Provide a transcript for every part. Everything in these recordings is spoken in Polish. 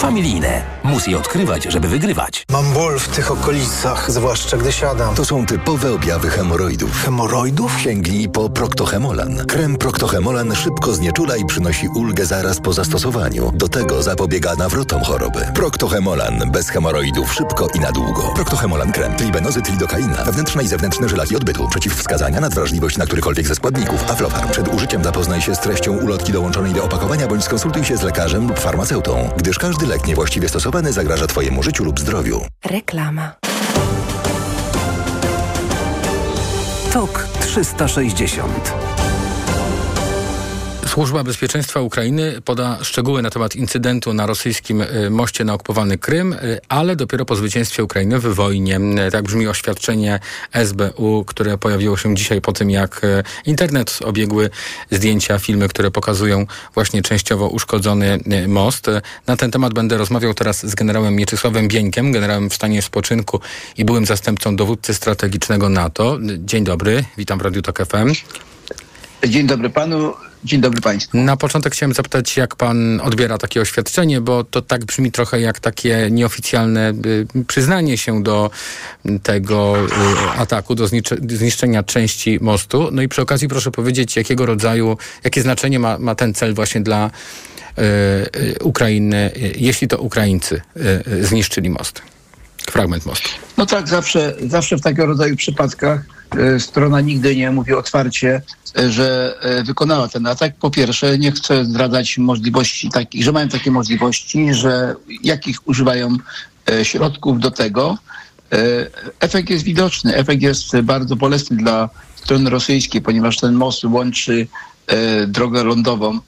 Familijne. Mus je odkrywać, żeby wygrywać. Mam ból w tych okolicach, zwłaszcza gdy siadam. To są typowe objawy hemoroidów. Hemoroidów? Sięgnij po Proctohemolan. Krem Proctohemolan szybko znieczula i przynosi ulgę zaraz po zastosowaniu. Do tego zapobiega nawrotom choroby. Proctohemolan. Bez hemoroidów szybko i na długo. Proctohemolan krem. Tribenozy, lidokaina. Wewnętrzne i zewnętrzne żelaki odbytu. Przeciwwskazania, nadwrażliwość na którykolwiek ze składników. Aflofarm. Przed użyciem zapoznaj się z treścią ulotki dołączonej do opakowania bądź skonsultuj się z lekarzem lub farmaceutą, gdyż każdy lek niewłaściwie stosowany zagraża Twojemu życiu lub zdrowiu. Reklama. TOK 360 Służba Bezpieczeństwa Ukrainy poda szczegóły na temat incydentu na rosyjskim y, moście na okupowany Krym, y, ale dopiero po zwycięstwie Ukrainy w wojnie. Y, tak brzmi oświadczenie SBU, które pojawiło się dzisiaj po tym, jak internet obiegły zdjęcia, filmy, które pokazują właśnie częściowo uszkodzony most. Na ten temat będę rozmawiał teraz z generałem Mieczysławem Bieńkiem, generałem w stanie spoczynku i byłym zastępcą dowódcy strategicznego NATO. Dzień dobry, witam w Radiu Tok FM. Dzień dobry panu. Dzień dobry Państwu. Na początek chciałem zapytać, jak Pan odbiera takie oświadczenie, bo to tak brzmi trochę jak takie nieoficjalne y, przyznanie się do tego y, ataku, do zniszczenia części mostu. No i przy okazji proszę powiedzieć, jakiego rodzaju, jakie znaczenie ma, ma ten cel właśnie dla y, Ukrainy, jeśli to Ukraińcy zniszczyli most, fragment mostu. No tak, zawsze, zawsze w takiego rodzaju przypadkach strona nigdy nie mówi otwarcie, że e, wykonała ten atak. Po pierwsze, nie chcę zdradzać możliwości takich, że mają takie możliwości, że jakich używają e, środków do tego. E, efekt jest widoczny, efekt jest bardzo bolesny dla strony rosyjskiej, ponieważ ten most łączy drogę lądową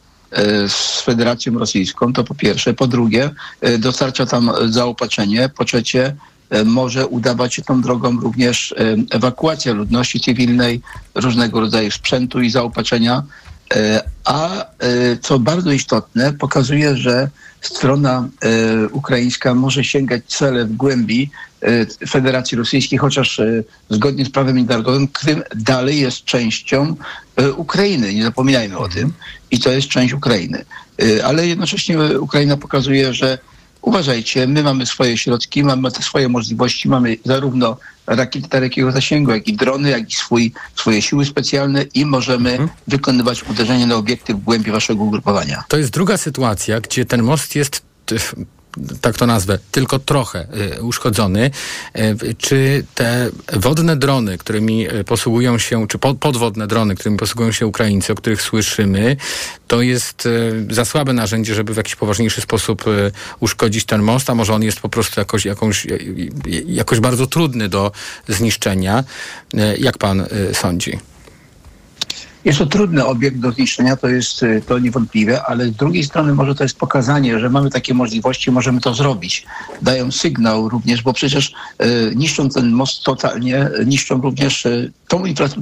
z Federacją Rosyjską, to po pierwsze. Po drugie, dostarcza tam zaopatrzenie. Po trzecie, E, może udawać się tą drogą również e, ewakuacja ludności cywilnej, różnego rodzaju sprzętu i zaopatrzenia. E, a co bardzo istotne, pokazuje, że strona ukraińska może sięgać cele w głębi Federacji Rosyjskiej, chociaż zgodnie z prawem międzynarodowym Krym dalej jest częścią Ukrainy. Nie zapominajmy o tym. I to jest część Ukrainy. Ale jednocześnie Ukraina pokazuje, że uważajcie, my mamy swoje środki, mamy te swoje możliwości, mamy zarówno rakiety dalekiego zasięgu, jak i drony, jak i swój, swoje siły specjalne i możemy mhm. wykonywać uderzenie na obiekty w głębi waszego ugrupowania. To jest druga sytuacja, gdzie ten most jest tak to nazwę, tylko trochę y, uszkodzony. Y, czy te wodne drony, którymi y, posługują się, czy podwodne drony, którymi posługują się Ukraińcy, o których słyszymy, to jest za słabe narzędzie, żeby w jakiś poważniejszy sposób uszkodzić ten most, a może on jest po prostu jakoś, jakąś, jakoś bardzo trudny do zniszczenia. Jak pan sądzi? Jest to trudny obiekt do zniszczenia, to jest y, to niewątpliwe, ale z drugiej strony może to jest pokazanie, że mamy takie możliwości, możemy to zrobić. Dają sygnał również, bo przecież y, niszczą ten most totalnie, niszczą również y, tą infrastrukturę,